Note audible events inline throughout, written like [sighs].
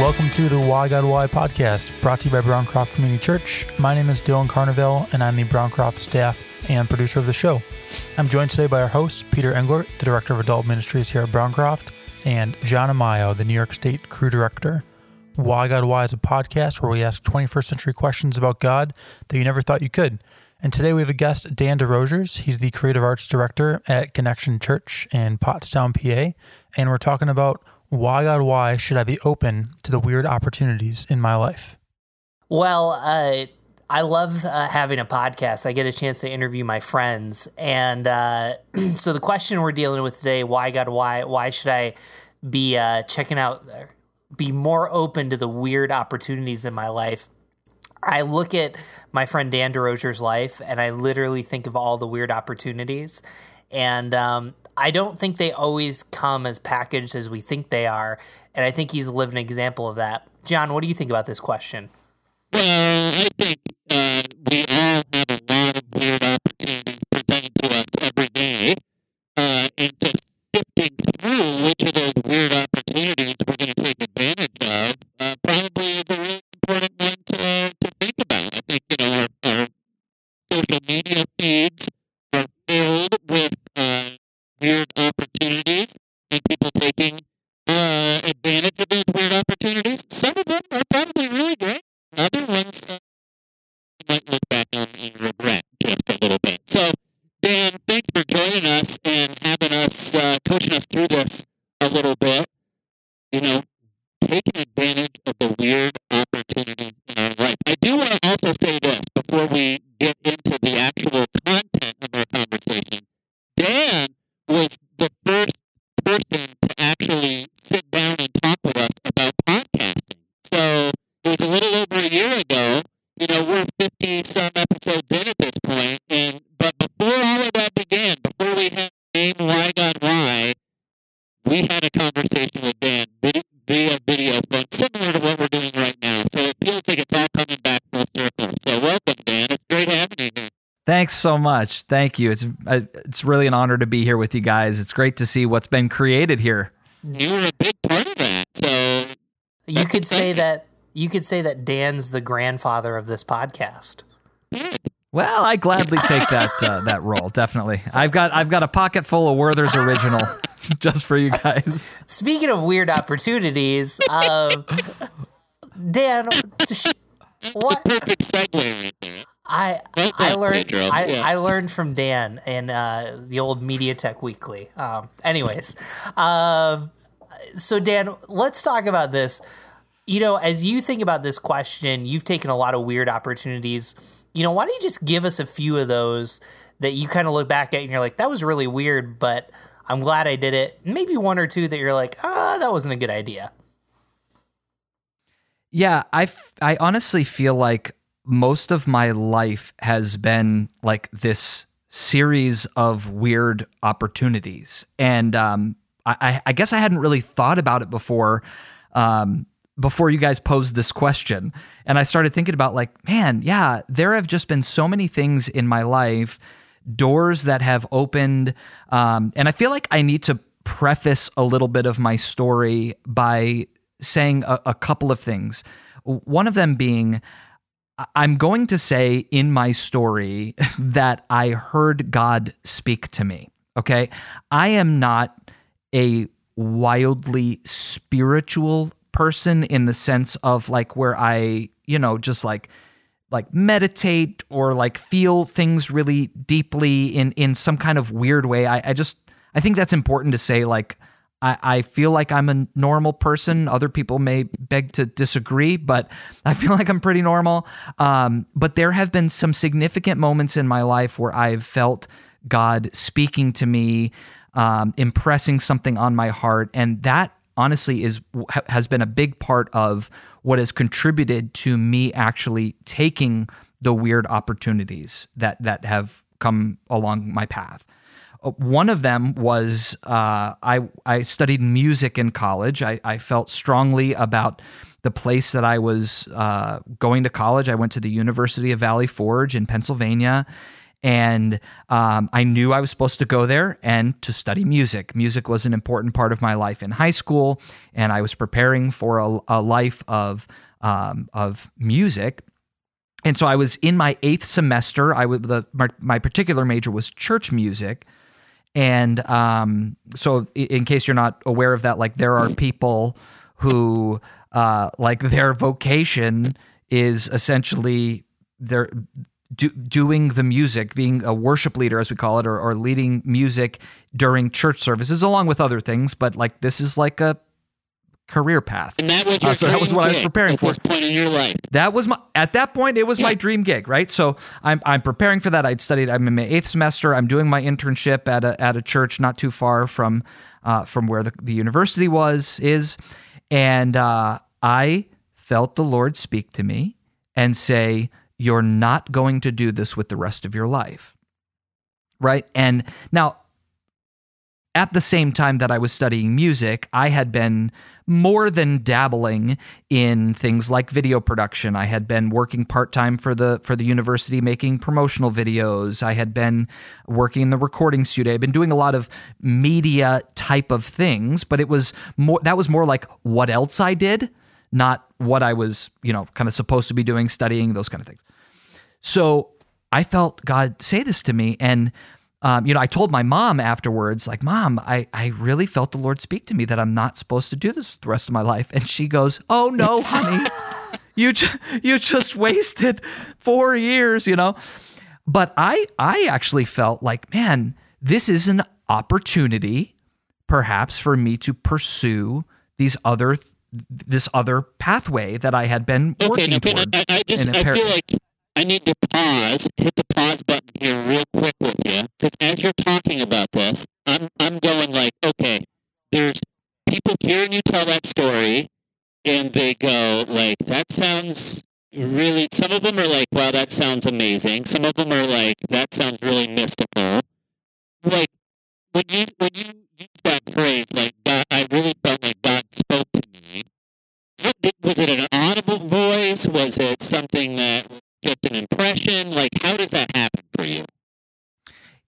Welcome to the Why God Why podcast, brought to you by Browncroft Community Church. My name is Dylan Carnevale, and I'm the Browncroft staff and producer of the show. I'm joined today by our host, Peter Englert, the Director of Adult Ministries here at Browncroft, and John Amayo, the New York State Cru Director. Why God Why is a podcast where we ask 21st century questions about God that you never thought you could. And today we have a guest, Dan DeRogers. He's the Creative Arts Director at Connection Church in Pottstown, PA. And we're talking about why, God, why should I be open to the weird opportunities in my life? Well, uh, I love uh, having a podcast. I get a chance to interview my friends. And uh, [clears throat] so the question we're dealing with today, why, God, why, why should I be uh, checking out, be more open to the weird opportunities in my life? I look at my friend Dan DeRozier's life and I literally think of all the weird opportunities. And um, I don't think they always come as packaged as we think they are. And I think he's a living example of that. John, what do you think about this question? Well, I think uh, we all have a lot of weird opportunities presented to us every day. Uh, and just sifting through which of those weird opportunities we're so much. Thank you. It's uh, it's really an honor to be here with you guys. It's great to see what's been created here. You were a big part of that. So you could say that you could say that Dan's the grandfather of this podcast. Well, I gladly take that uh, [laughs] that role. Definitely. I've got I've got a pocket full of Werther's original [laughs] just for you guys. Speaking of weird opportunities, um, Dan, [laughs] what? Perfect segue right there. I I learned I, I learned from Dan in uh, the old MediaTek Weekly. Um, anyways, um, so Dan, let's talk about this. You know, as you think about this question, you've taken a lot of weird opportunities. You know, why don't you just give us a few of those that you kind of look back at and you're like, that was really weird, but I'm glad I did it. Maybe one or two that you're like, ah, that wasn't a good idea. Yeah, I, f- I honestly feel like most of my life has been like this series of weird opportunities. And um, I, I, guess I hadn't really thought about it before. Um, before you guys posed this question. And I started thinking about, like, man, yeah, there have just been so many things in my life, doors that have opened. Um, and I feel like I need to preface a little bit of my story by saying a, a couple of things. One of them being, I'm going to say in my story [laughs] that I heard God speak to me. Okay. I am not a wildly spiritual person in the sense of like where I, you know, just like like meditate or like feel things really deeply in in some kind of weird way. I, I just I think that's important to say like I, I feel like I'm a normal person. Other people may beg to disagree, but I feel [laughs] like I'm pretty normal. Um, but there have been some significant moments in my life where I've felt God speaking to me, um, impressing something on my heart, and that honestly is has been a big part of what has contributed to me actually taking the weird opportunities that that have come along my path. One of them was uh, I I studied music in college. I, I, felt strongly about the place that I was uh, going to college. I went to the University of Valley Forge in Pennsylvania, And um, I knew I was supposed to go there and to study music. Music was an important part of my life in high school, and I was preparing for a, a life of um, of music. And so I was in my eighth semester. I would the my, my particular major was church music, and um, so in case you're not aware of that, like there are people who uh, like their vocation is essentially they're do, doing the music, being a worship leader, as we call it, or, or leading music during church services, along with other things. But like this is like a career path. And that was Uh, so that was what I was preparing at for. this point in your life. That was my at that point it was my dream gig, right? So I'm I'm preparing for that. I'd studied. I'm in my eighth semester. I'm doing my internship at a at a church not too far from uh, from where the, the university was is, and uh, I felt the Lord speak to me and say, "You're not going to do this with the rest of your life." Right? And now at the same time that I was studying music, I had been more than dabbling in things like video production. I had been working part-time for the for the university making promotional videos. I had been working in the recording studio. I'd been doing a lot of media type of things, but it was more that was more like what else I did, not what I was, you know, kind of supposed to be doing, studying, those kind of things. So I felt God say this to me. And, um, you know, I told my mom afterwards, like, Mom, I, I really felt the Lord speak to me that I'm not supposed to do this the rest of my life. And she goes, Oh, no, honey. you, ju- you just wasted four years, you know? But I, I actually felt like, man, this is an opportunity perhaps for me to pursue these other this other pathway that I had been working toward. I, I just in a I feel like I need to pause, hit the pause button here real quick with you, because as you're talking about this, I'm I'm going like, okay, there's people hearing you tell that story, and they go like, that sounds really. Some of them are like, wow, that sounds amazing. Some of them are like, that sounds really mystical. Like when you when you use that phrase, like God, I really felt like God spoke to me. What was it an audible voice? Was it something that just an impression? Like, how does that happen for you?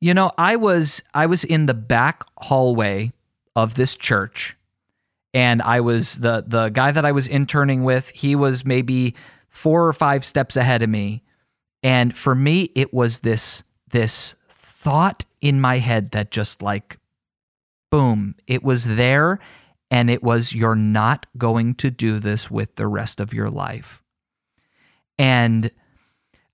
You know, I was I was in the back hallway of this church and I was the the guy that I was interning with, he was maybe 4 or 5 steps ahead of me. And for me it was this this thought in my head that just like boom, it was there and it was you're not going to do this with the rest of your life. And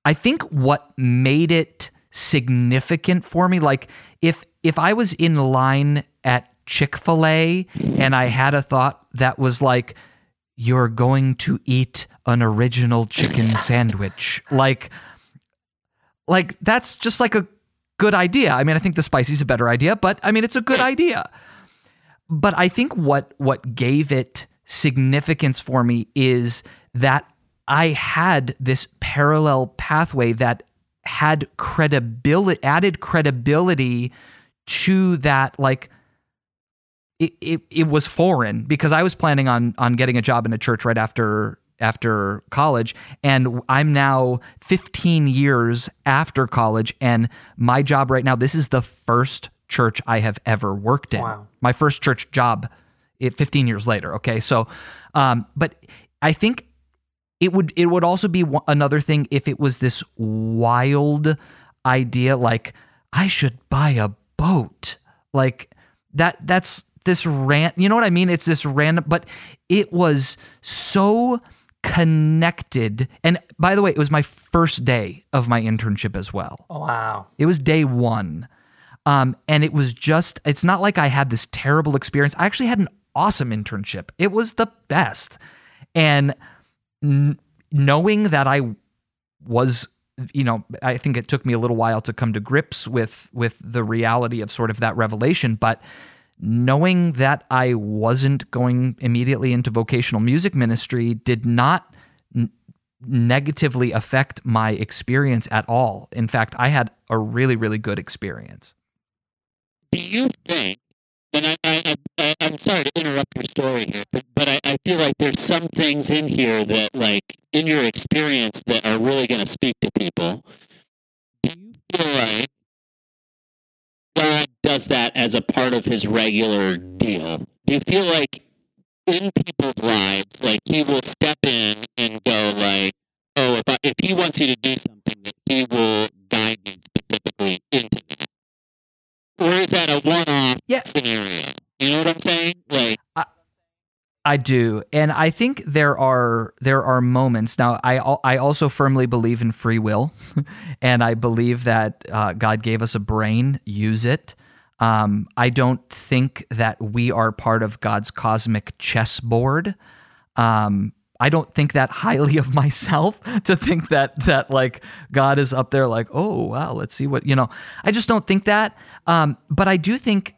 I think what made it significant for me, like if if I was in line at Chick-fil-A and I had a thought that was like, you're going to eat an original chicken sandwich. Like like that's just like a good idea. I mean, I think the spicy's a better idea, but I mean it's a good idea. But I think what what gave it significance for me is that I had this parallel pathway that had credibility added credibility to that like it, it, it was foreign because I was planning on on getting a job in a church right after after college and I'm now 15 years after college and my job right now this is the first church I have ever worked in. Wow. My first church job it 15 years later, okay? So um but I think it would it would also be another thing if it was this wild idea like I should buy a boat. Like that that's this rant, you know what I mean? It's this random but it was so connected. And by the way, it was my first day of my internship as well. Oh, Wow. It was day one. Um, and it was just, it's not like I had this terrible experience. I actually had an awesome internship. It was the best. And n- knowing that I was, you know, I think it took me a little while to come to grips with with the reality of sort of that revelation, but knowing that I wasn't going immediately into vocational music ministry did not negatively affect my experience at all. In fact, I had a really, really good experience. Do you think? And I, I, I, I'm sorry to interrupt your story here, but, but I, I feel like there's some things in here that, like, in your experience, that are really going to speak to people. Do you feel like God does that as a part of his regular deal? Do you feel like in people's lives, like he will step in and go like, oh, if, I, if he wants you to do something, he will guide you specifically into that? Or is that a one-off Yeah. scenario? You know what I'm saying? Like, I do, and I think there are there are moments. Now, I I also firmly believe in free will, [laughs] and I believe that uh, God gave us a brain. Use it. Um, I don't think that we are part of God's cosmic chessboard. Um, I don't think that highly of myself [laughs] to think that that like God is up there like, oh wow, let's see what you know. I just don't think that. Um, but I do think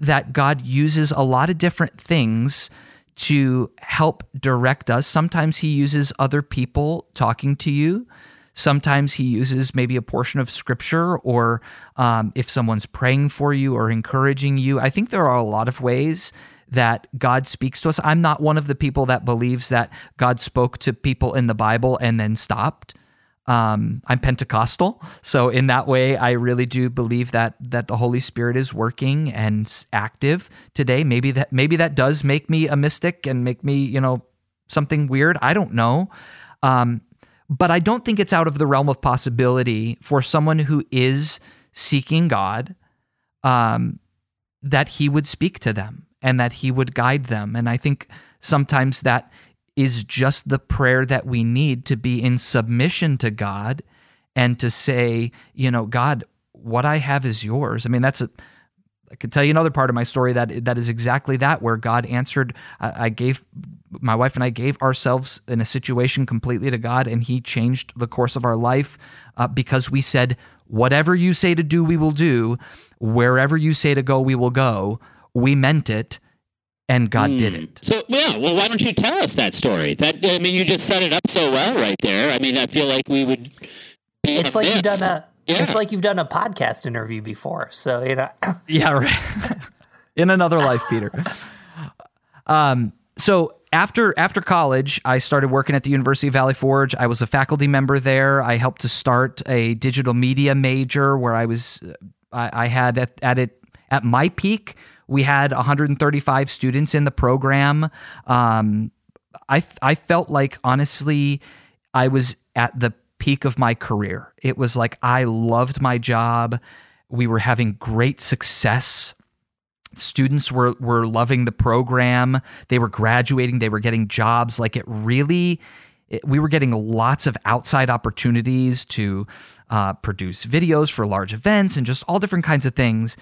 that God uses a lot of different things to help direct us. Sometimes He uses other people talking to you. Sometimes He uses maybe a portion of Scripture, or um, if someone's praying for you or encouraging you. I think there are a lot of ways that God speaks to us. I'm not one of the people that believes that God spoke to people in the Bible and then stopped. Um, I'm Pentecostal, so in that way, I really do believe that that the Holy Spirit is working and active today. Maybe that maybe that does make me a mystic and make me, you know, something weird. I don't know, um, but I don't think it's out of the realm of possibility for someone who is seeking God um, that He would speak to them and that He would guide them. And I think sometimes that is just the prayer that we need to be in submission to God and to say, you know, God, what I have is yours. I mean, that's a I could tell you another part of my story that that is exactly that, where God answered. I, gave my wife and I gave ourselves in a situation completely to God, and He changed the course of our life uh, because we said, "Whatever you say to do, we will do. Wherever you say to go, we will go." We meant it, and God did Hmm. it. So yeah, well, why don't you tell us that story? That I mean, you just set it up so well right there. I mean, I feel like we would. Be It's like you've done a. Yeah. It's like you've done a podcast interview before, so you know. [laughs] Yeah, right. [laughs] In another life, Peter. Um, so after after college, I started working at the University of Valley Forge. I was a faculty member there. I helped to start a digital media major where I was I, I had at, at it at my peak. We had 135 students in the program. Um, I I felt like honestly, I was at the peak of my career. It was like I loved my job. We were having great success. Students were were loving the program. They were graduating. They were getting jobs. Like it really, it, we were getting lots of outside opportunities to uh, produce videos for large events and just all different kinds of things.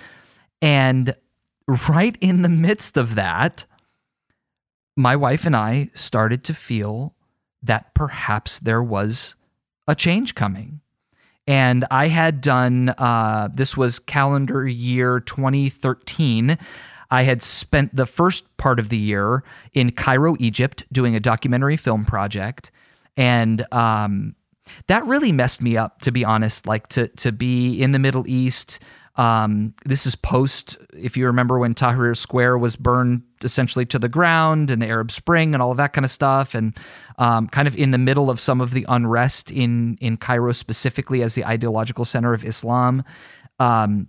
And right in the midst of that, my wife and I started to feel that perhaps there was a change coming. And I had done, uh, this was calendar year 2013. I had spent the first part of the year in Cairo, Egypt, doing a documentary film project. And um, that really messed me up, to be honest. Like to, to be in the Middle East, um, this is post, if you remember when Tahrir Square was burned essentially to the ground and the Arab Spring and all of that kind of stuff, and um, kind of in the middle of some of the unrest in in Cairo specifically as the ideological center of Islam. Um,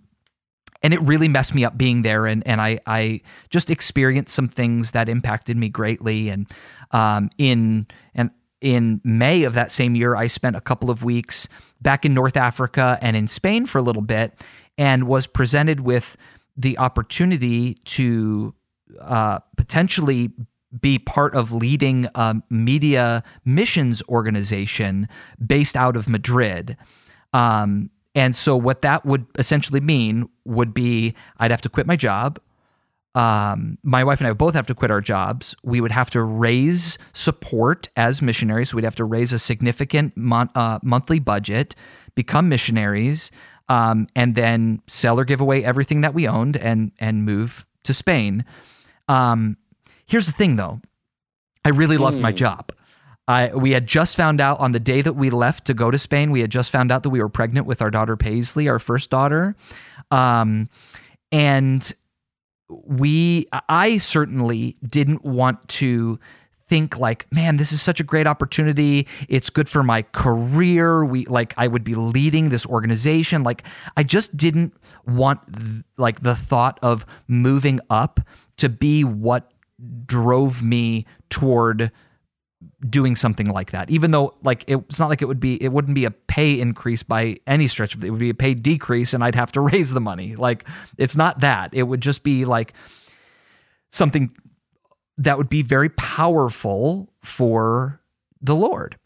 and it really messed me up being there, and and I I just experienced some things that impacted me greatly, and um, in and in May of that same year, I spent a couple of weeks back in North Africa and in Spain for a little bit, and was presented with the opportunity to uh, potentially be part of leading a media missions organization based out of Madrid. Um, and so, what that would essentially mean would be I'd have to quit my job. Um, my wife and I both have to quit our jobs. We would have to raise support as missionaries. We'd have to raise a significant mon- uh, monthly budget, become missionaries, um, and then sell or give away everything that we owned and and move to Spain. Um, here's the thing, though. I really loved my job. I, we had just found out on the day that we left to go to Spain, we had just found out that we were pregnant with our daughter Paisley, our first daughter. Um, and we, I certainly didn't want to think like, man, this is such a great opportunity. It's good for my career. We like I would be leading this organization. Like I just didn't want th- like the thought of moving up to be what drove me toward doing something like that even though like it's not like it would be it wouldn't be a pay increase by any stretch of it, it would be a pay decrease and i'd have to [laughs] raise the money like it's not that it would just be like something that would be very powerful for the lord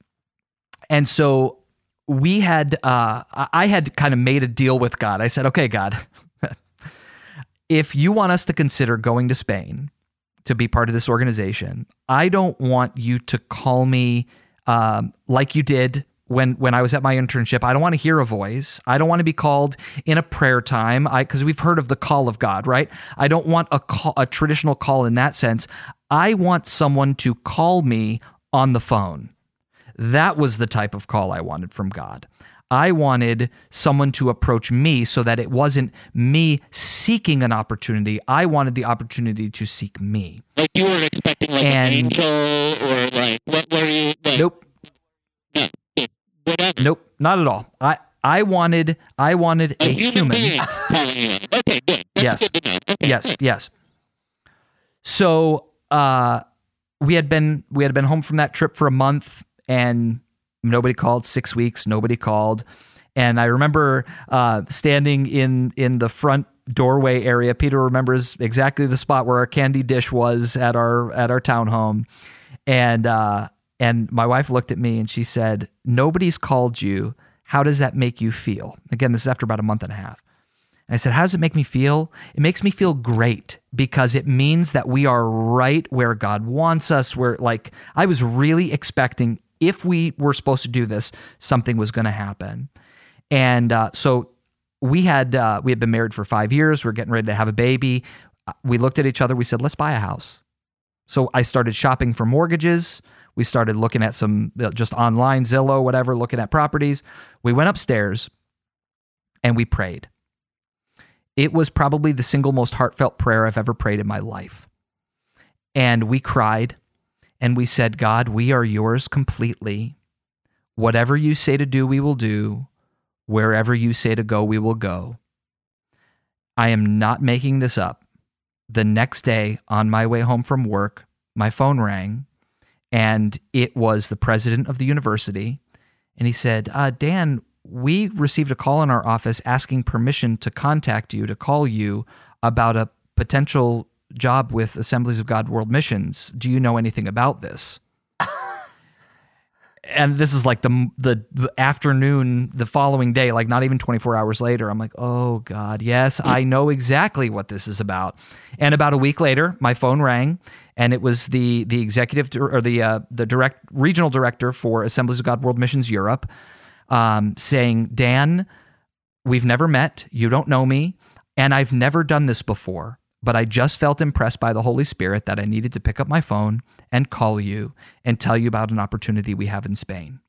and so we had uh i had kind of made a deal with god i said okay god [laughs] if you want us to consider going to spain to be part of this organization, I don't want you to call me um, like you did when when I was at my internship. I don't want to hear a voice. I don't want to be called in a prayer time. Because we've heard of the call of God, right? I don't want a call, a traditional call in that sense. I want someone to call me on the phone. That was the type of call I wanted from God. I wanted someone to approach me so that it wasn't me seeking an opportunity. I wanted the opportunity to seek me. Like you weren't expecting like And- an angel or like what were you like Nope. no, whatever. Nope. Not at all. I I wanted I wanted A a human, human. being calling you. [laughs] Okay, good. That's Yes. good. Okay. yes, yes. So uh we had been we had been home from that trip for a month and nobody called, six weeks, nobody called. And I remember uh standing in in the front doorway area. Peter remembers exactly the spot where our candy dish was at our at our townhome. And uh and my wife looked at me and she said, Nobody's called you. How does that make you feel? Again, this is after about a month and a half. And I said, How does it make me feel? It makes me feel great because it means that we are right where God wants us. Where, like, I was really expecting if we were supposed to do this, something was going to happen. And uh, so we had uh, we had been married for five years. We are getting ready to have a baby. Uh, We looked at each other. We said, "Let's buy a house." So I started shopping for mortgages. We started looking at some just online Zillow, whatever, looking at properties. We went upstairs and we prayed. It was probably the single most heartfelt prayer I've ever prayed in my life. And we cried and we said, God, we are yours completely. Whatever you say to do, we will do. Wherever you say to go, we will go. I am not making this up. The next day, on my way home from work, my phone rang and it was the president of the university. And he said, uh, Dan, we received a call in our office asking permission to contact you, to call you about a potential job with Assemblies of God World Missions. Do you know anything about this? [laughs] and this is like the, the the afternoon the following day like not even 24 hours later i'm like oh god yes i know exactly what this is about and about a week later my phone rang and it was the the executive or the uh, the direct regional director for assemblies of god world missions europe um, saying dan we've never met you don't know me and i've never done this before but i just felt impressed by the holy spirit that i needed to pick up my phone and call you and tell you about an opportunity we have in Spain.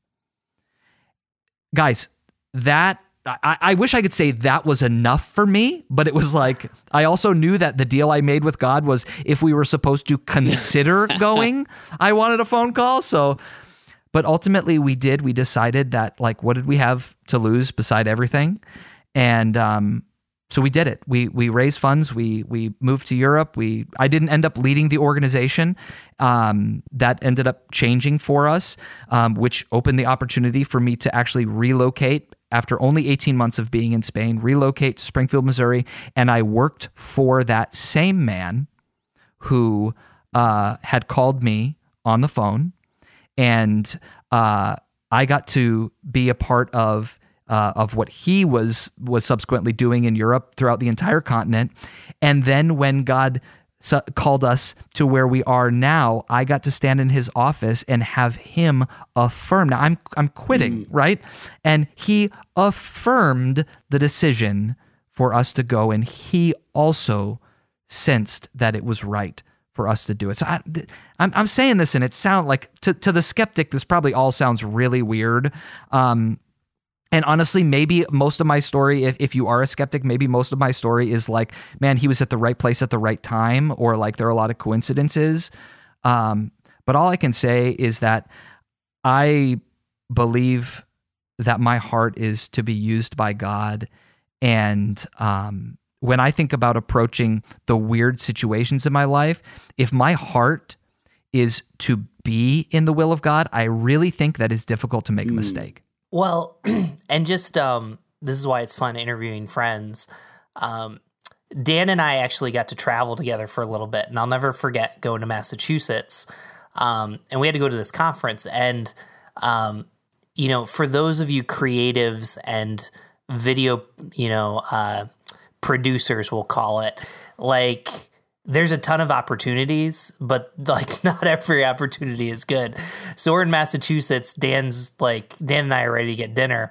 Guys, that I, I wish I could say that was enough for me, but it was like I also knew that the deal I made with God was if we were supposed to consider [laughs] going, I wanted a phone call. So, but ultimately we did. We decided that like, what did we have to lose beside everything? And um, so we did it. We we raised funds. We we moved to Europe. We I didn't end up leading the organization. Um, that ended up changing for us, um, which opened the opportunity for me to actually relocate after only 18 months of being in Spain. Relocate to Springfield, Missouri, and I worked for that same man who uh, had called me on the phone, and uh, I got to be a part of uh, of what he was was subsequently doing in Europe throughout the entire continent. And then when God su- called us to where we are now, I got to stand in his office and have him affirm. Now I'm I'm quitting, right? And he affirmed the decision for us to go, and he also sensed that it was right for us to do it. So I, I'm, I'm saying this, and it sounds like to, to the skeptic, this probably all sounds really weird. Um, and honestly, maybe most of my story, if, if you are a skeptic, maybe most of my story is like, man, he was at the right place at the right time, or like there are a lot of coincidences. Um, But all I can say is that I believe that my heart is to be used by God. And um, when I think about approaching the weird situations in my life, if my heart is to be in the will of God, I really think that it's difficult to make a mistake. Well, [clears throat] and just um, this is why it's fun interviewing friends. Um, Dan and I actually got to travel together for a little bit, and I'll never forget going to Massachusetts. Um, and we had to go to this conference, and um, you know, for those of you creatives and video, you know, uh, producers, we'll call it, like there's a ton of opportunities, but like [laughs] not every opportunity is good. So we're in Massachusetts. Dan's like, Dan and I are ready to get dinner.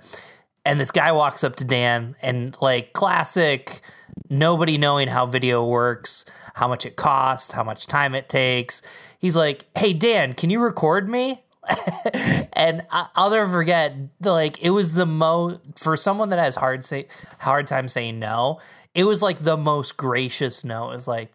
And this guy walks up to Dan and like classic, nobody knowing how video works, how much it costs, how much time it takes. He's like, Hey, Dan, can you record me? [laughs] and I, will never forget, like it was the most for someone that has hard say hard time saying no. It was like the most gracious no. It was like,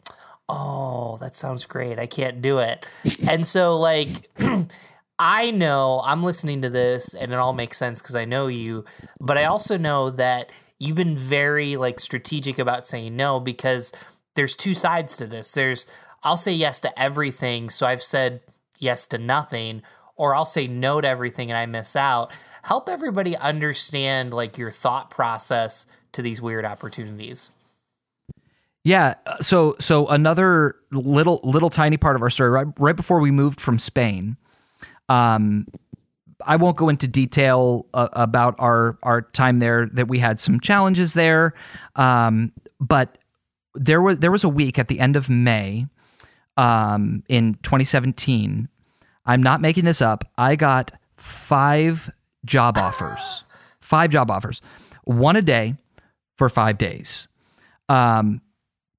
oh, that sounds great. I can't do it. [laughs] and so, like, [clears throat] I know I'm listening to this and it all makes sense because I know you, but I also know that you've been very like strategic about saying no because there's two sides to this. There's, I'll say yes to everything. So I've said yes to nothing, or I'll say no to everything and I miss out. Help everybody understand like your thought process to these weird opportunities. Yeah. uh, So so another little little tiny part of our story right right before we moved from Spain. Um, I won't go into detail uh, about our our time there. That we had some challenges there, um, but there was there was a week at the end of May, um, in 2017. I'm not making this up. I got five job offers, [laughs] five job offers, one a day for five days. Um,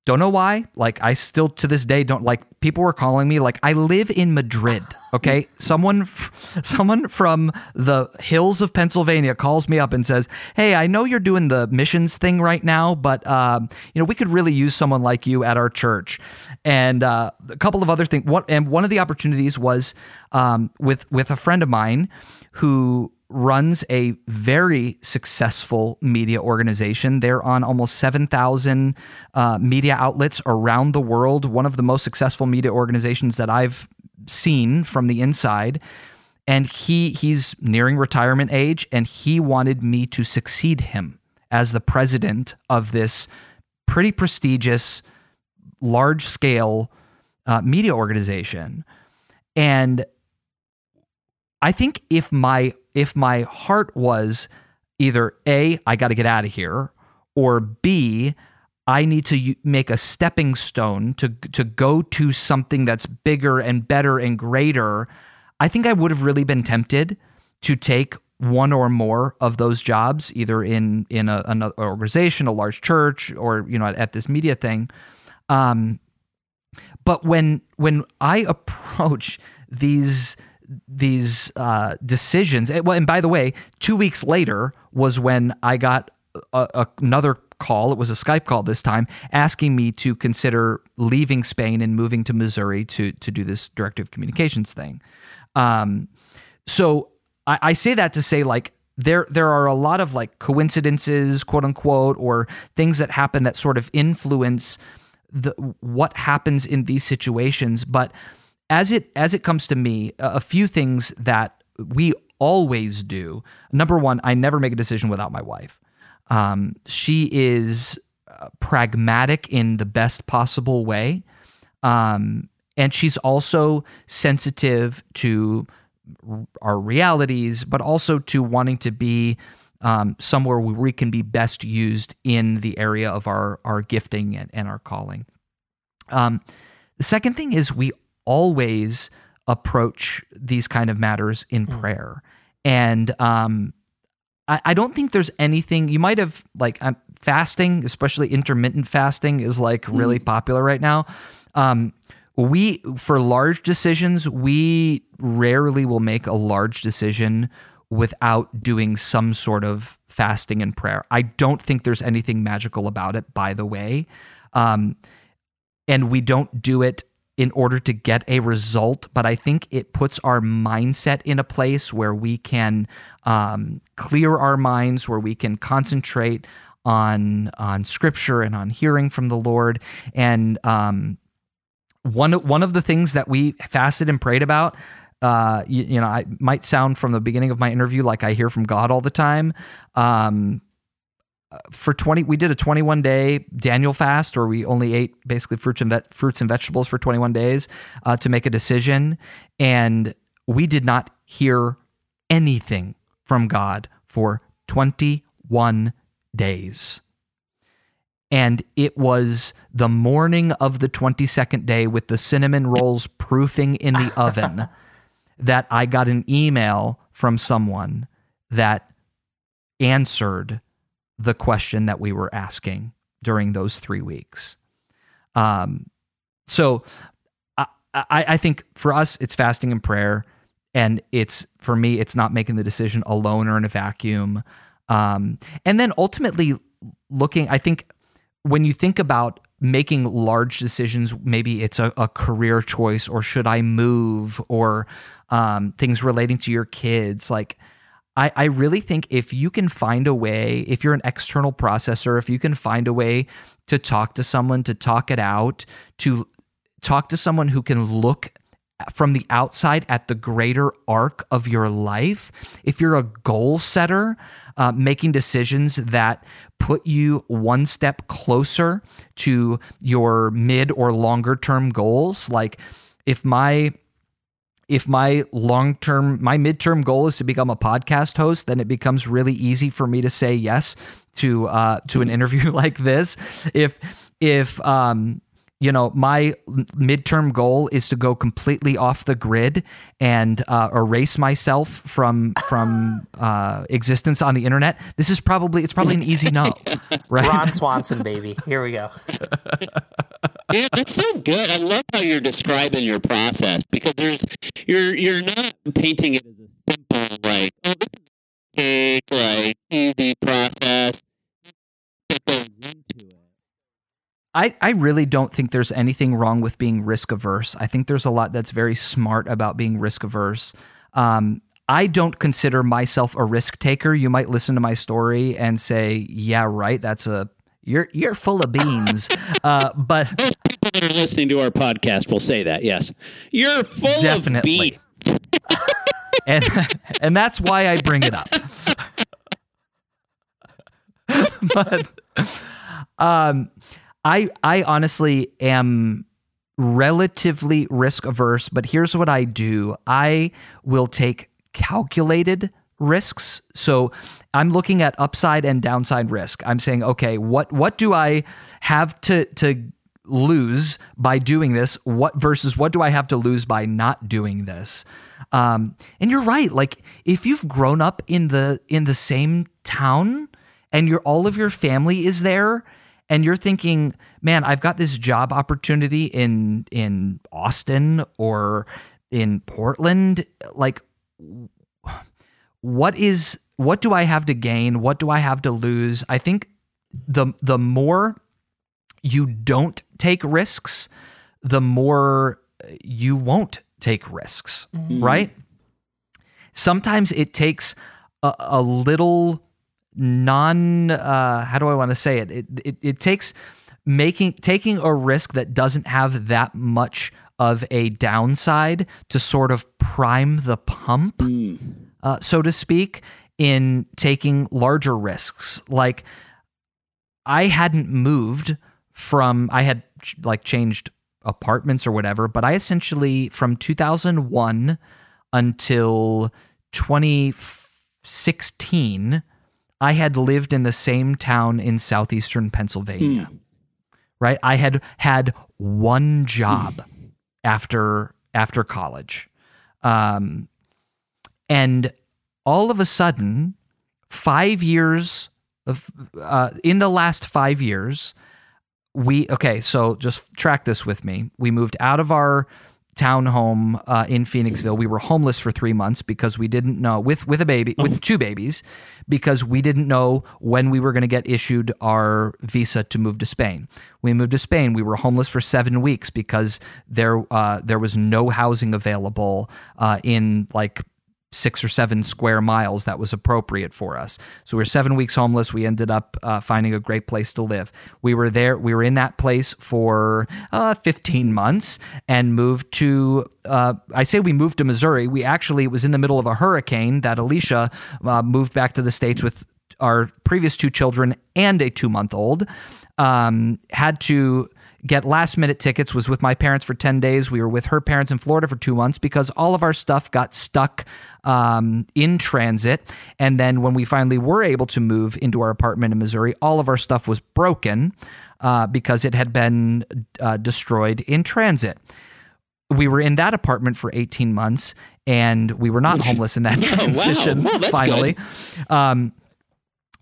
don't know why. Like I still to this day don't like people were calling me like I live in Madrid, okay? [laughs] someone f- someone from the hills of Pennsylvania calls me up and says, "Hey, I know you're doing the missions thing right now, but um, you know, we could really use someone like you at our church." And uh, a couple of other things. One and one of the opportunities was um, with with a friend of mine who runs a very successful media organization. They're on almost 7,000 uh, media outlets around the world, one of the most successful media organizations that I've seen from the inside. And he he's nearing retirement age, and he wanted me to succeed him as the president of this pretty prestigious, large scale uh, media organization. And I think if my if my heart was either A, I got to get out of here, or B, I need to make a stepping stone to to go to something that's bigger and better and greater, I think I would have really been tempted to take one or more of those jobs, either in in a, another organization, a large church, or you know at, at this media thing. Um, but when when I [laughs] approach these these uh, decisions. And, well, and by the way, two weeks later was when I got a, a, another call. It was a Skype call this time, asking me to consider leaving Spain and moving to Missouri to to do this directive communications thing. Um, so I, I say that to say like there there are a lot of like coincidences, quote unquote, or things that happen that sort of influence the what happens in these situations, but as it as it comes to me, a few things that we always do. Number one, I never make a decision without my wife. Um, she is uh, pragmatic in the best possible way, um, and she's also sensitive to our realities, but also to wanting to be um, somewhere where we can be best used in the area of our our gifting and, and our calling. Um, the second thing is we always approach these kind of matters in mm. prayer. And um, I, I, don't think there's anything you might have like um, fasting, especially intermittent fasting, is like really mm. popular right now. Um, we for large decisions, we rarely will make a large decision without doing some sort of fasting and prayer. I don't think there's anything magical about it, by the way. Um, and we don't do it in order to get a result, but I think it puts our mindset in a place where we can um, clear our minds, where we can concentrate on on Scripture and on hearing from the Lord. And um, one one of the things that we fasted and prayed about. Uh, you, you know, I might sound from the beginning of my interview like I hear from God all the time. Um, for 20 we did a 21 day daniel fast where we only ate basically fruits and vet, fruits and vegetables for 21 days uh, to make a decision. And we did not hear anything from god for 21 days. And it was the morning of the 22nd day with the cinnamon rolls proofing in the oven [laughs] that i got an email from someone that answered the question that we were asking during those three weeks. Um, so I, I, I think for us, it's fasting and prayer. And it's for me, it's not making the decision alone or in a vacuum. Um, and then ultimately looking, I think when you think about making large decisions, maybe it's a, a career choice or should I move or um, things relating to your kids, like I, I really think if you can find a way, if you're an external processor, if you can find a way to talk to someone, to talk it out, to talk to someone who can look from the outside at the greater arc of your life, if you're a goal setter, uh, making decisions that put you one step closer to your mid or longer term goals, like if my if my long term, my midterm goal is to become a podcast host, then it becomes really easy for me to say yes to uh, to an interview [laughs] like this. If if um, you know my midterm goal is to go completely off the grid and uh, erase myself from from uh, existence on the internet this is probably it's probably an easy no [laughs] right Ron Swanson, baby. Here we go. yeah, that's so good. I love how you're describing your process because there's you're you're not painting it as a simple like oh this is a quick like easy process that goes into it. I, I really don't think there's anything wrong with being risk averse. I think there's a lot that's very smart about being risk averse. Um, I don't consider myself a risk taker. You might listen to my story and say, "Yeah, right. That's a you're you're full of beans." [laughs] uh, but people that are listening to our podcast will say that. Yes, you're full definitely, of beans, [laughs] and and that's why I bring it up. [laughs] but um, I I honestly am relatively risk averse, but here's what I do. I will take calculated risks. So I'm looking at upside and downside risk. I'm saying, okay, what what do I have to to lose by doing this? What versus what do I have to lose by not doing this? Um, and you're right. Like if you've grown up in the in the same town and your all of your family is there, and you're thinking, man, I've got this job opportunity in in Austin or in Portland, like what is what do I have to gain? What do I have to lose? I think the the more you don't take risks, the more you won't take risks, mm-hmm. right? Sometimes it takes a, a little non uh, how do I want to say it? It, it? it takes making taking a risk that doesn't have that much of a downside to sort of prime the pump, uh, so to speak, in taking larger risks. Like I hadn't moved from I had like changed apartments or whatever, but I essentially from 2001 until 2016 I had lived in the same town in southeastern Pennsylvania. Right? I had had one job after after college. Um and all of a sudden 5 years of uh, in the last 5 years we okay, so just track this with me. We moved out of our townhome uh, in Phoenixville. We were homeless for three months because we didn't know with with a baby with two babies because we didn't know when we were going to get issued our visa to move to Spain. We moved to Spain. We were homeless for seven weeks because there uh, there was no housing available uh, in like six or seven square miles that was appropriate for us. So we were seven weeks homeless. We ended up uh, finding a great place to live. We were there. We were in that place for uh, 15 months and moved to. Uh, I say we moved to Missouri. We actually it was in the middle of a hurricane that Alicia uh, moved back to the states with our previous two children and a two month old. Um, had to get last minute tickets was with my parents for 10 days. We were with her parents in florida for two months because all of our stuff got stuck um, in transit. And then when we finally were able to move into our apartment in missouri all of our stuff was broken uh, because it had been uh, destroyed in transit. We were in that apartment for 18 months and we were not homeless in that [laughs] transition Well, that's finally. Um,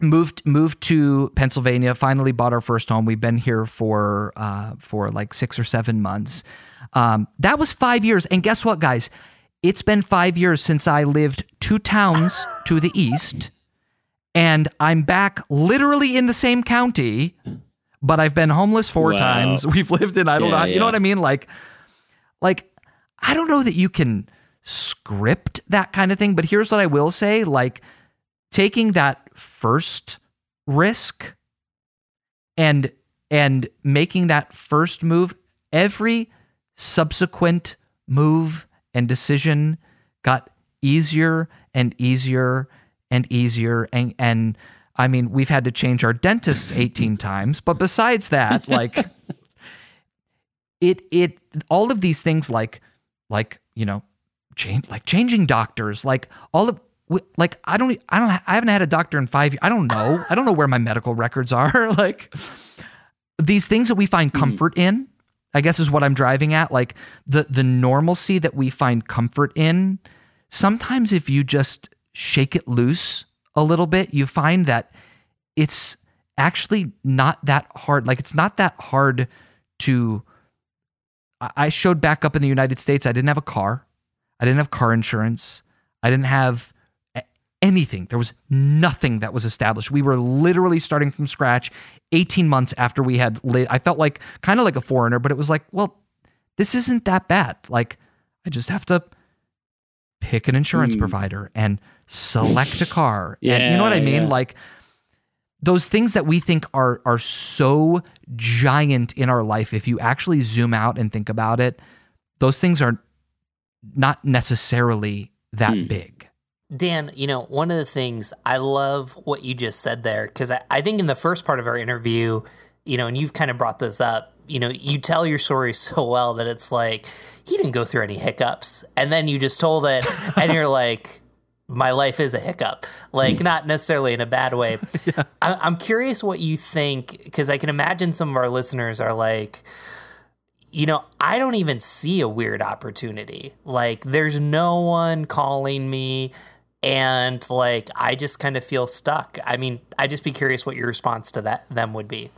moved moved to Pennsylvania. Finally, bought our first home. We've been here for uh, for like six or seven months. Um, that was five years. And guess what, guys? It's been five years since I lived two towns to the east, and I'm back literally in the same county. But I've been homeless four Wow. times. [laughs] We've lived in I don't Yeah, know. You know what I mean? Like, like I don't know that you can script that kind of thing. But here's what I will say: like taking that first risk and and making that first move every subsequent move and decision got easier and easier and easier. And and I mean we've had to change our dentists 18 [laughs] times but besides that like it it all of these things like like you know change like changing doctors like all of like I don't I don't I haven't had a doctor in 5 years. I don't know. I don't know where my medical records are [laughs] like these things that we find hmm. comfort in I guess is what I'm driving at like the the normalcy that we find comfort in sometimes if you just shake it loose a little bit you find that it's actually not that hard like it's not that hard to I- showed back up in the United States. I didn't have a car. I didn't have car insurance. I didn't have anything. There was nothing that was established. We were literally starting from scratch 18 months after we had I felt like kind of like a foreigner, but it was like, well, this isn't that bad. Like I just have to pick an insurance Hmm. provider and select a car. and you know what I mean? yeah. Like those things that we think are are so giant in our life if you actually zoom out and think about it those things are not necessarily that Hmm. big Dan, you know, one of the things I love what you just said there, because I, I think in the first part of our interview, you know, and you've kind of brought this up, you know, you tell your story [laughs] so well that it's like, he didn't go through any hiccups. And then you just told it, and you're [laughs] like, my life is a hiccup. Like, not necessarily in a bad way. [laughs] I, I'm curious what you think, because I can imagine some of our listeners are like, you know, I don't even see a weird opportunity. Like, there's no one calling me, and like, I just kind of feel stuck. I mean, I'd just be curious what your response to that them would be.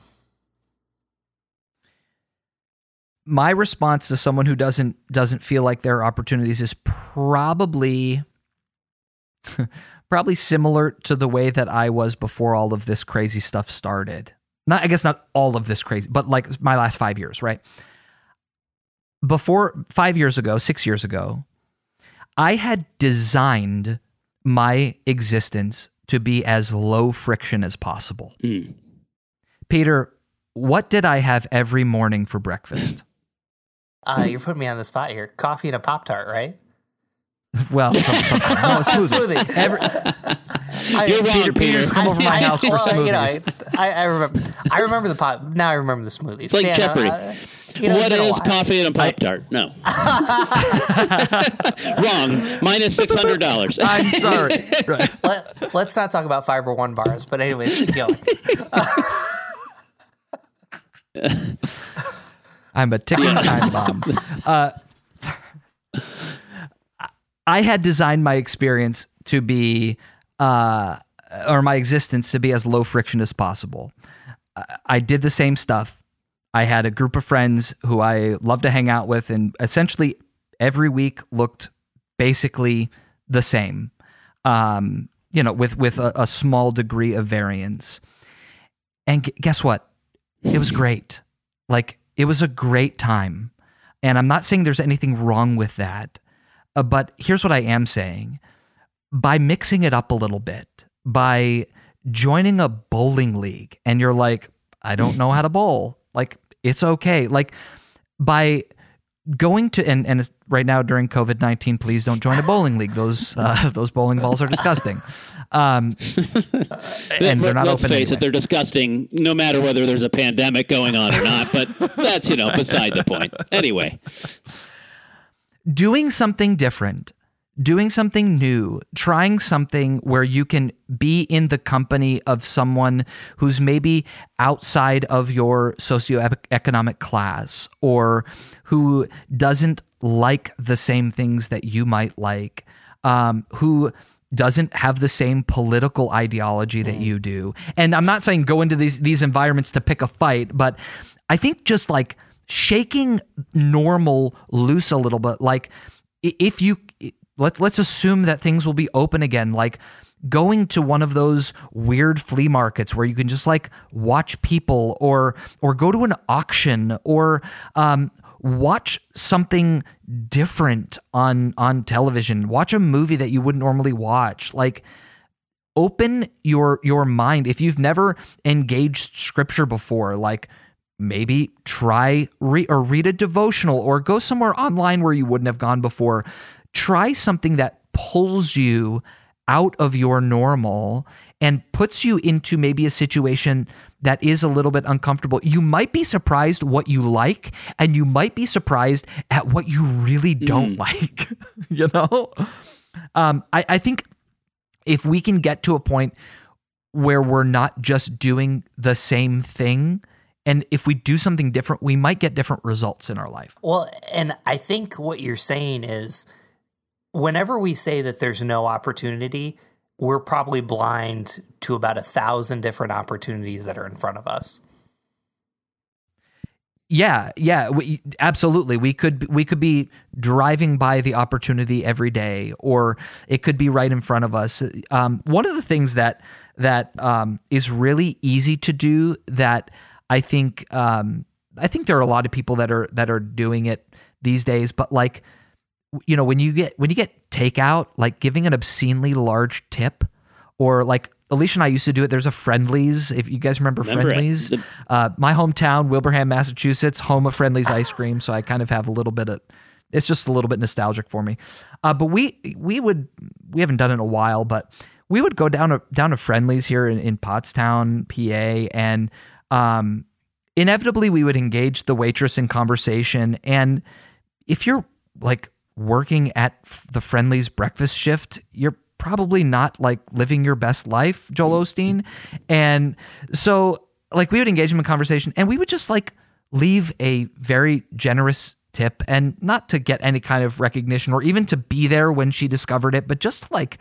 my response to someone who doesn't doesn't feel like there are opportunities is probably [laughs] probably similar to the way that I was before all of this crazy stuff started. Not I guess not all of this crazy, but like my last 5 years, right? Before 5 years ago, 6 years ago, I had designed my existence to be as low friction as possible. Mm. Peter, what did I have every morning for breakfast? [clears throat] Uh, you're putting me on the spot here. Coffee and a pop tart, right? [laughs] Well, some, some, no, [laughs] smoothie. Smoothie. Every, [laughs] I- You're wrong, Peter, Peter's Peter. come over my I- house for well, you know, smoothies. I, I remember. I remember the pop. Now I remember the smoothies. It's like Dan, Jeopardy. uh, you know, it's what been a is while. coffee and a pop tart? No. [laughs] Wrong. Minus six hundred dollars. [laughs] I'm sorry. Right. [laughs] Let, let's not talk about fiber one bars. But anyways, keep going. I'm a ticking time bomb. Uh, I had designed my experience to be, uh, or my existence to be as low friction as possible. I- I did the same stuff. I had a group of friends who I love to hang out with, and essentially every week looked basically the same. Um, you know, with with a, a small degree of variance. And g- guess what? It was great. Like it was a great time. And I'm not saying there's anything wrong with that. Uh, but here's what I am saying. By mixing it up a little bit, by joining a bowling league and you're like, I don't know how to bowl. Like it's okay. Like by going to and, and right now during COVID nineteen, please don't join a bowling league. Those uh, [laughs] those bowling balls are disgusting. Um, [laughs] and they're not Let's open. face anyway. it, they're disgusting no matter whether there's a pandemic going on or not. But that's you know beside the point. Anyway, doing something different, doing something new, trying something where you can be in the company of someone who's maybe outside of your socioeconomic class or who doesn't like the same things that you might like, um, who doesn't have the same political ideology that you do. And I'm not saying go into these these environments to pick a fight, but I think just like shaking normal loose a little bit like if you let's let's assume that things will be open again like going to one of those weird flea markets where you can just like watch people or or go to an auction or um watch something different on on television. Watch a movie that you wouldn't normally watch. Like open your your mind. If you've never engaged scripture before like maybe try re- or read a devotional or go somewhere online where you wouldn't have gone before try something that pulls you out of your normal and puts you into maybe a situation that is a little bit uncomfortable. You might be surprised what you like and you might be surprised at what you really don't [laughs] like you know? Um, I, I think if we can get to a point where we're not just doing the same thing and if we do something different we might get different results in our life. Well, and I think what you're saying is whenever we say that there's no opportunity, we're probably blind to about a thousand different opportunities that are in front of us. yeah yeah we, absolutely we could we could be driving by the opportunity every day or it could be right in front of us um, one of the things that that um, is really easy to do that i think um, i think there are a lot of people that are that are doing it these days but like you know when you get when you get takeout like giving an obscenely large tip or like alicia and i used to do it. There's a Friendly's if you guys remember, Remember Friendly's The- uh, my hometown wilbraham massachusetts home of Friendly's ice [sighs] cream. So i kind of have a little bit of it's just a little bit nostalgic for me. Uh, but we we would we haven't done it in a while but we would go down to down to Friendly's here in, in pottstown pa and um inevitably we would engage the waitress in conversation. And if you're like working at f- the Friendly's breakfast shift you're probably not like living your best life joel mm-hmm. osteen and so like we would engage him in conversation and we would just like leave a very generous tip and not to get any kind of recognition or even to be there when she discovered it but just like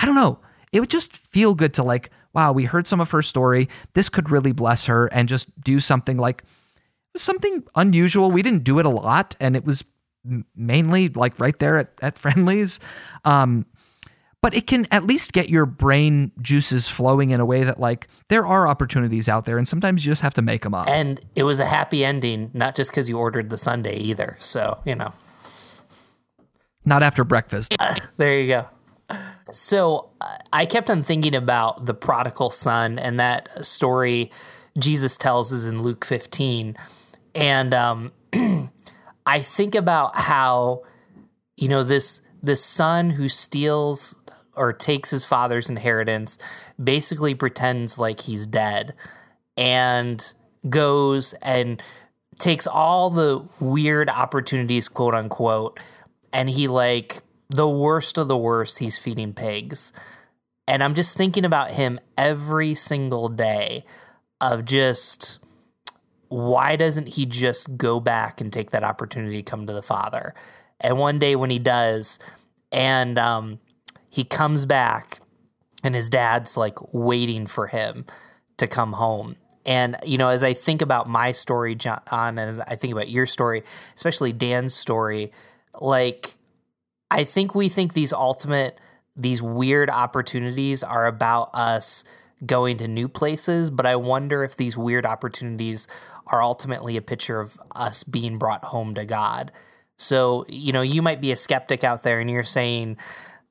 I don't know. It would just feel good to like, wow, we heard some of her story. This could really bless her and just do something like something unusual. We didn't do it a lot and it was mainly like right there at, at Friendly's. Um, but it can at least get your brain juices flowing in a way that like there are opportunities out there and sometimes you just have to make them up. And it was a happy ending, not just because you ordered the sundae either. So, you know, Not after breakfast. [laughs] there you go. So uh, I kept on thinking about the prodigal son and that story Jesus tells is in Luke 15. And um, I think about how, you know, this this son who steals or takes his father's inheritance basically pretends like he's dead and goes and takes all the weird opportunities, quote unquote, and he like the worst of the worst, he's feeding pigs. And I'm just thinking about him every single day of just why doesn't he just go back and take that opportunity to come to the father? And one day when he does, and um, he comes back, and his dad's like waiting for him to come home. And you know, as I think about my story, John, and as I think about your story, especially Dan's story, like I think we think these ultimate, these weird opportunities are about us going to new places, but I wonder if these weird opportunities are ultimately a picture of us being brought home to God. So, you know, you might be a skeptic out there and you're saying,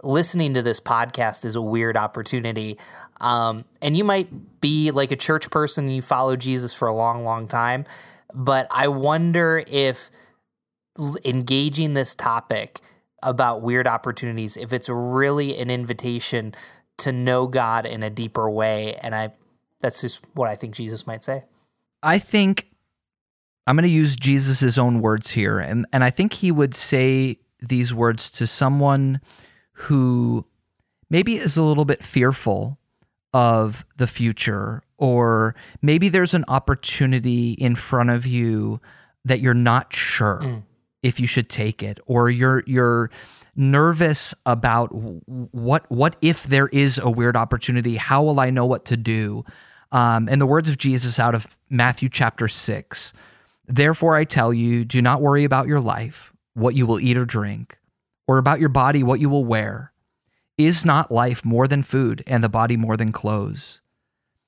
listening to this podcast is a weird opportunity. Um, and you might be like a church person, you follow Jesus for a long, long time. But I wonder if engaging this topic about weird opportunities, if it's really an invitation to know God in a deeper way. And I, that's just what I think Jesus might say. I think I'm going to use Jesus' own words here. And, and I think he would say these words to someone who maybe is a little bit fearful of the future, or maybe there's an opportunity in front of you that you're not sure mm. if you should take it, or you're, you're, nervous about what what if there is a weird opportunity? How will i know what to do? Um, and the words of jesus out of matthew chapter 6 therefore i tell you do not worry about your life what you will eat or drink or about your body what you will wear. Is not life more than food and the body more than clothes?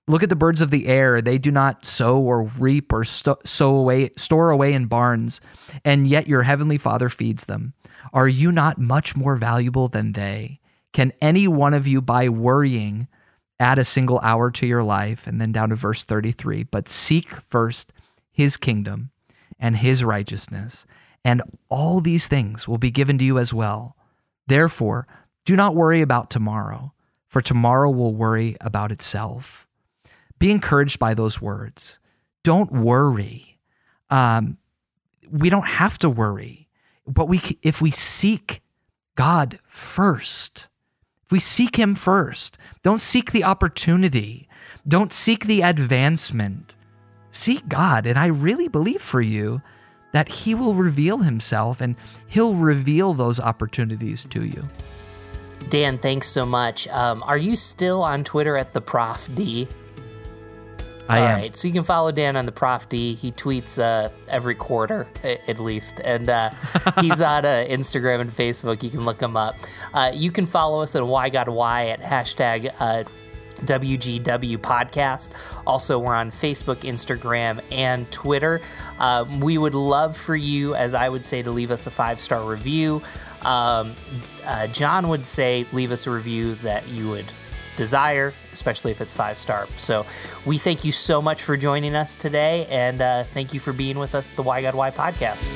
Look at the birds of the air. They do not sow or reap or sto- sow away store away in barns and yet your heavenly father feeds them are you not much more valuable than they? Can any one of you, by worrying, add a single hour to your life? And then down to verse 33 But seek first his kingdom and his righteousness, and all these things will be given to you as well. Therefore, do not worry about tomorrow, for tomorrow will worry about itself. Be encouraged by those words. Don't worry. Um, we don't have to worry but we if we seek God first, if we seek him first, don't seek the opportunity, don't seek the advancement. Seek God, and I really believe for you that he will reveal himself and he'll reveal those opportunities to you. Dan, thanks so much. Um, are you still on Twitter at the Prof D? I All am. right, so you can follow Dan on the Prof D. He tweets uh, every quarter, at least, and uh, [laughs] he's on uh, Instagram and Facebook. You can look him up. Uh, you can follow us at Why God Why at hashtag. WGW uh, podcast. Also, we're on Facebook, Instagram, and Twitter. Um, we would love for you, as I would say, to leave us a five star review. Um, uh, John would say, leave us a review that you would desire, especially if it's five star. So we thank you so much for joining us today, and uh, thank you for being with us, the Why God Why podcast.